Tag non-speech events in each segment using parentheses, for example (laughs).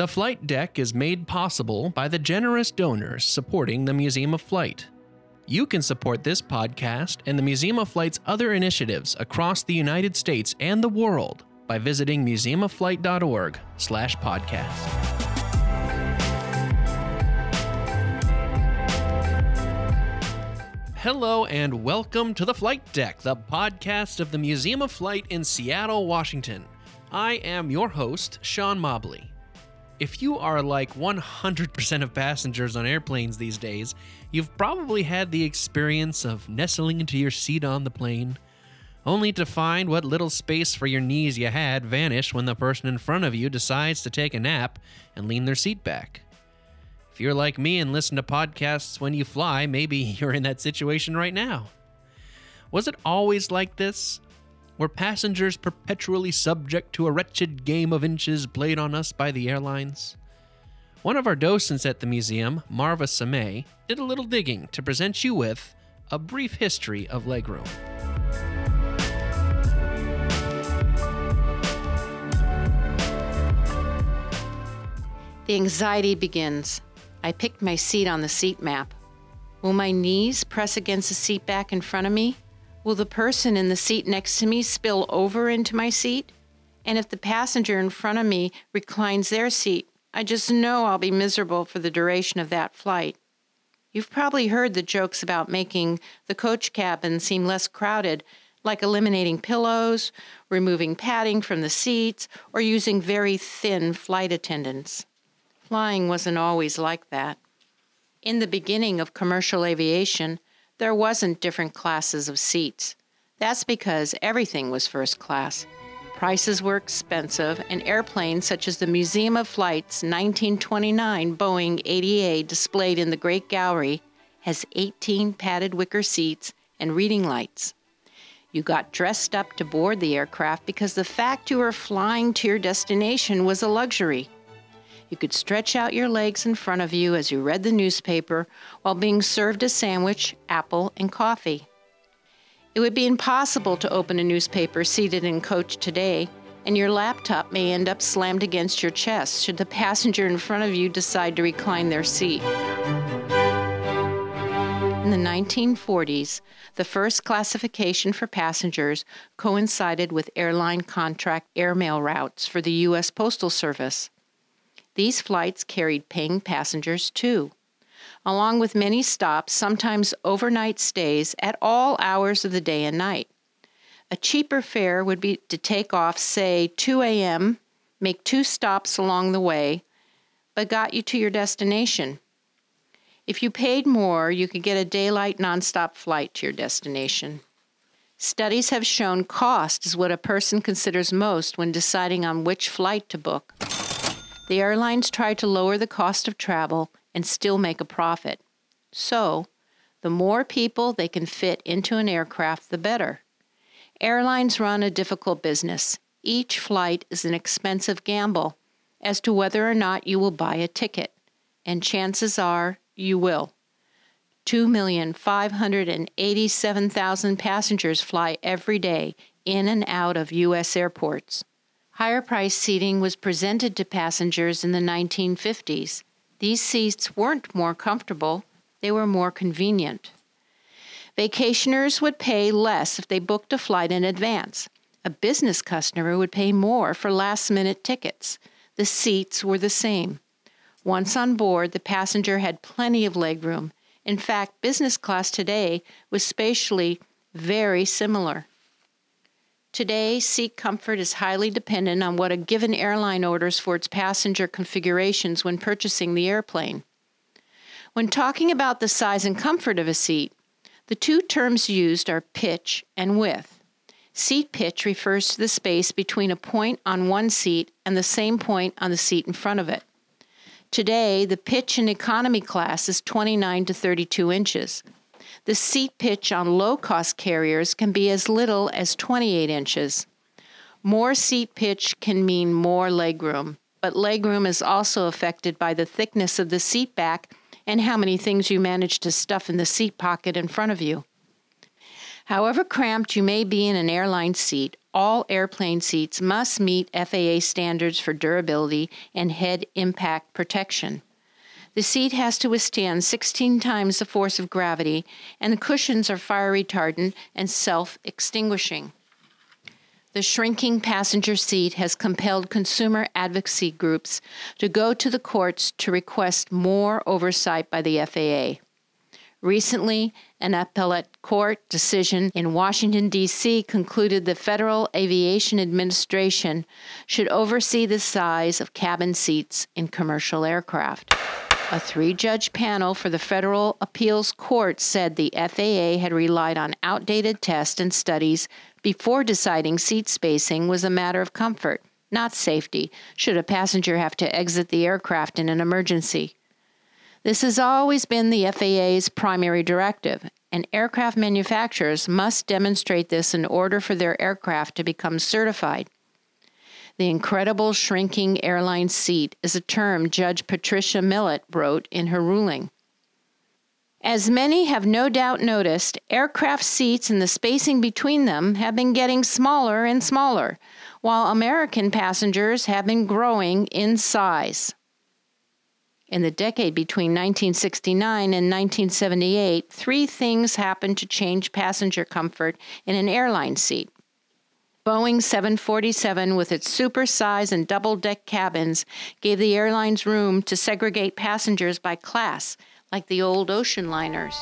The flight deck is made possible by the generous donors supporting the Museum of Flight. You can support this podcast and the Museum of Flight's other initiatives across the United States and the world by visiting museumofflight.org/podcast. Hello and welcome to the Flight Deck, the podcast of the Museum of Flight in Seattle, Washington. I am your host, Sean Mobley. If you are like 100% of passengers on airplanes these days, you've probably had the experience of nestling into your seat on the plane, only to find what little space for your knees you had vanish when the person in front of you decides to take a nap and lean their seat back. If you're like me and listen to podcasts when you fly, maybe (laughs) you're in that situation right now. Was it always like this? Were passengers perpetually subject to a wretched game of inches played on us by the airlines? One of our docents at the museum, Marva Samay, did a little digging to present you with a brief history of legroom. The anxiety begins. I picked my seat on the seat map. Will my knees press against the seat back in front of me? Will the person in the seat next to me spill over into my seat? And if the passenger in front of me reclines their seat, I just know I'll be miserable for the duration of that flight. You've probably heard the jokes about making the coach cabin seem less crowded, like eliminating pillows, removing padding from the seats, or using very thin flight attendants. Flying wasn't always like that. In the beginning of commercial aviation, there wasn't different classes of seats. That's because everything was first class. Prices were expensive, and airplanes such as the Museum of Flight's 1929 Boeing 80A displayed in the Great Gallery has 18 padded wicker seats and reading lights. You got dressed up to board the aircraft because the fact you were flying to your destination was a luxury. You could stretch out your legs in front of you as you read the newspaper while being served a sandwich, apple, and coffee. It would be impossible to open a newspaper seated in coach today, and your laptop may end up slammed against your chest should the passenger in front of you decide to recline their seat. In the 1940s, the first classification for passengers coincided with airline contract airmail routes for the U.S. Postal Service. These flights carried paying passengers too, along with many stops, sometimes overnight stays at all hours of the day and night. A cheaper fare would be to take off, say, 2 a.m., make two stops along the way, but got you to your destination. If you paid more, you could get a daylight nonstop flight to your destination. Studies have shown cost is what a person considers most when deciding on which flight to book. The airlines try to lower the cost of travel and still make a profit. So, the more people they can fit into an aircraft, the better. Airlines run a difficult business. Each flight is an expensive gamble as to whether or not you will buy a ticket, and chances are you will. 2,587,000 passengers fly every day in and out of U.S. airports. Higher price seating was presented to passengers in the 1950s. These seats weren't more comfortable, they were more convenient. Vacationers would pay less if they booked a flight in advance. A business customer would pay more for last minute tickets. The seats were the same. Once on board, the passenger had plenty of legroom. In fact, business class today was spatially very similar. Today, seat comfort is highly dependent on what a given airline orders for its passenger configurations when purchasing the airplane. When talking about the size and comfort of a seat, the two terms used are pitch and width. Seat pitch refers to the space between a point on one seat and the same point on the seat in front of it. Today, the pitch in economy class is 29 to 32 inches. The seat pitch on low cost carriers can be as little as 28 inches. More seat pitch can mean more legroom, but legroom is also affected by the thickness of the seat back and how many things you manage to stuff in the seat pocket in front of you. However cramped you may be in an airline seat, all airplane seats must meet FAA standards for durability and head impact protection. The seat has to withstand 16 times the force of gravity, and the cushions are fire retardant and self extinguishing. The shrinking passenger seat has compelled consumer advocacy groups to go to the courts to request more oversight by the FAA. Recently, an appellate court decision in Washington, D.C. concluded the Federal Aviation Administration should oversee the size of cabin seats in commercial aircraft. A three judge panel for the Federal Appeals Court said the FAA had relied on outdated tests and studies before deciding seat spacing was a matter of comfort, not safety, should a passenger have to exit the aircraft in an emergency. This has always been the FAA's primary directive, and aircraft manufacturers must demonstrate this in order for their aircraft to become certified. The incredible shrinking airline seat is a term Judge Patricia Millett wrote in her ruling. As many have no doubt noticed, aircraft seats and the spacing between them have been getting smaller and smaller, while American passengers have been growing in size. In the decade between 1969 and 1978, three things happened to change passenger comfort in an airline seat. Boeing 747, with its super size and double deck cabins, gave the airlines room to segregate passengers by class, like the old ocean liners.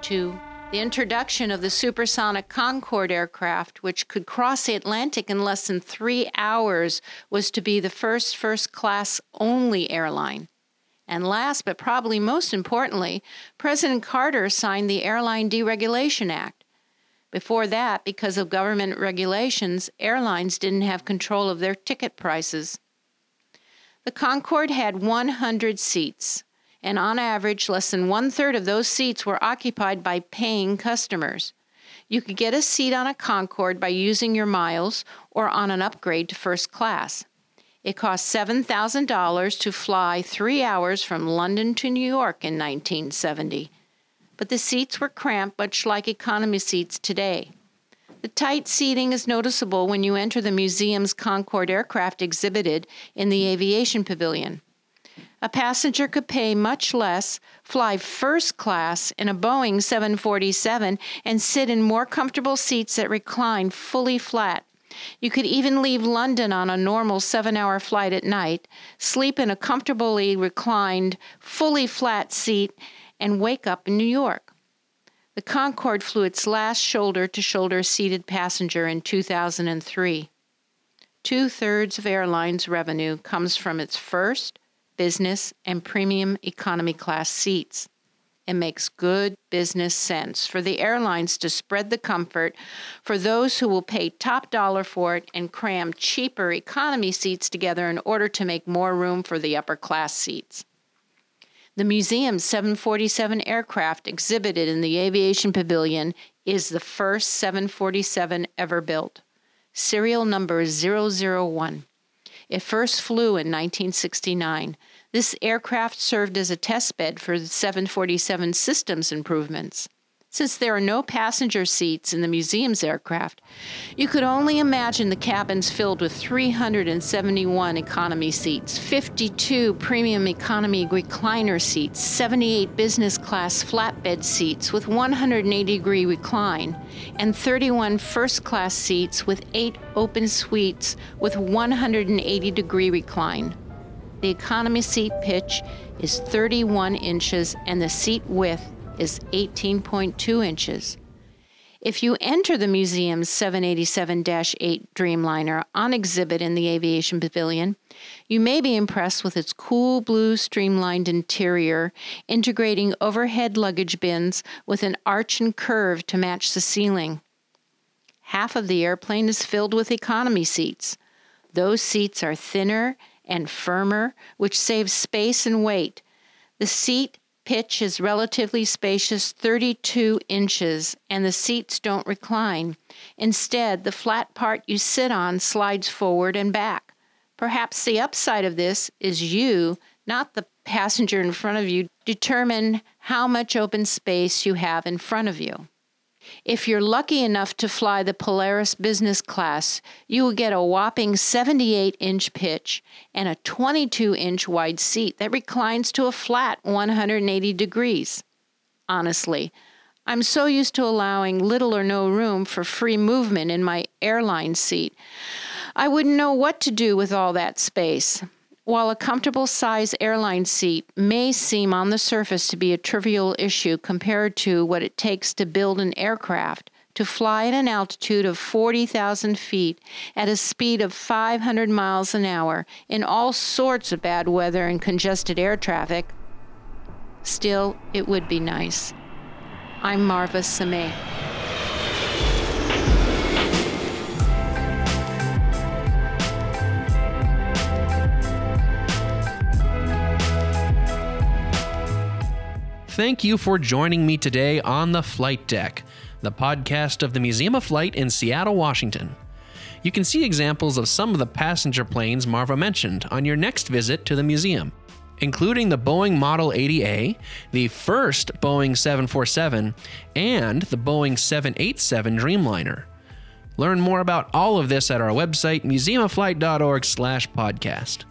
Two, the introduction of the supersonic Concorde aircraft, which could cross the Atlantic in less than three hours, was to be the first first class only airline. And last but probably most importantly, President Carter signed the Airline Deregulation Act. Before that, because of government regulations, airlines didn't have control of their ticket prices. The Concorde had 100 seats, and on average, less than one third of those seats were occupied by paying customers. You could get a seat on a Concorde by using your miles or on an upgrade to first class. It cost $7,000 to fly three hours from London to New York in 1970. But the seats were cramped, much like economy seats today. The tight seating is noticeable when you enter the museum's Concorde aircraft exhibited in the Aviation Pavilion. A passenger could pay much less, fly first class in a Boeing 747, and sit in more comfortable seats that recline fully flat you could even leave London on a normal seven hour flight at night, sleep in a comfortably reclined, fully flat seat, and wake up in New York. The Concorde flew its last shoulder to shoulder seated passenger in 2003. Two thirds of airlines' revenue comes from its first, business, and premium economy class seats. It makes good business sense for the airlines to spread the comfort for those who will pay top dollar for it and cram cheaper economy seats together in order to make more room for the upper class seats. The museum's 747 aircraft exhibited in the Aviation Pavilion is the first 747 ever built. Serial number 001. It first flew in 1969. This aircraft served as a test bed for the 747 systems improvements. Since there are no passenger seats in the museum's aircraft, you could only imagine the cabins filled with 371 economy seats, 52 premium economy recliner seats, 78 business class flatbed seats with 180 degree recline, and 31 first class seats with 8 open suites with 180 degree recline. The economy seat pitch is 31 inches and the seat width is 18.2 inches. If you enter the museum's 787 8 Dreamliner on exhibit in the Aviation Pavilion, you may be impressed with its cool blue streamlined interior, integrating overhead luggage bins with an arch and curve to match the ceiling. Half of the airplane is filled with economy seats. Those seats are thinner and firmer, which saves space and weight. The seat pitch is relatively spacious 32 inches, and the seats don't recline. Instead, the flat part you sit on slides forward and back. Perhaps the upside of this is you, not the passenger in front of you, determine how much open space you have in front of you. If you're lucky enough to fly the Polaris business class, you will get a whopping 78 inch pitch and a 22 inch wide seat that reclines to a flat 180 degrees. Honestly, I'm so used to allowing little or no room for free movement in my airline seat. I wouldn't know what to do with all that space. While a comfortable size airline seat may seem on the surface to be a trivial issue compared to what it takes to build an aircraft, to fly at an altitude of 40,000 feet at a speed of 500 miles an hour in all sorts of bad weather and congested air traffic, still, it would be nice. I'm Marva Sameh. Thank you for joining me today on The Flight Deck, the podcast of the Museum of Flight in Seattle, Washington. You can see examples of some of the passenger planes Marva mentioned on your next visit to the museum, including the Boeing Model 80A, the first Boeing 747, and the Boeing 787 Dreamliner. Learn more about all of this at our website, museumofflight.org/podcast.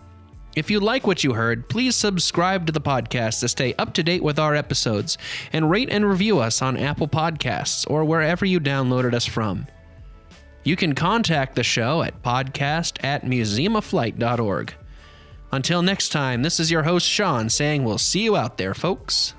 If you like what you heard, please subscribe to the podcast to stay up to date with our episodes and rate and review us on Apple Podcasts or wherever you downloaded us from. You can contact the show at podcast at museumofflight.org. Until next time, this is your host, Sean, saying we'll see you out there, folks.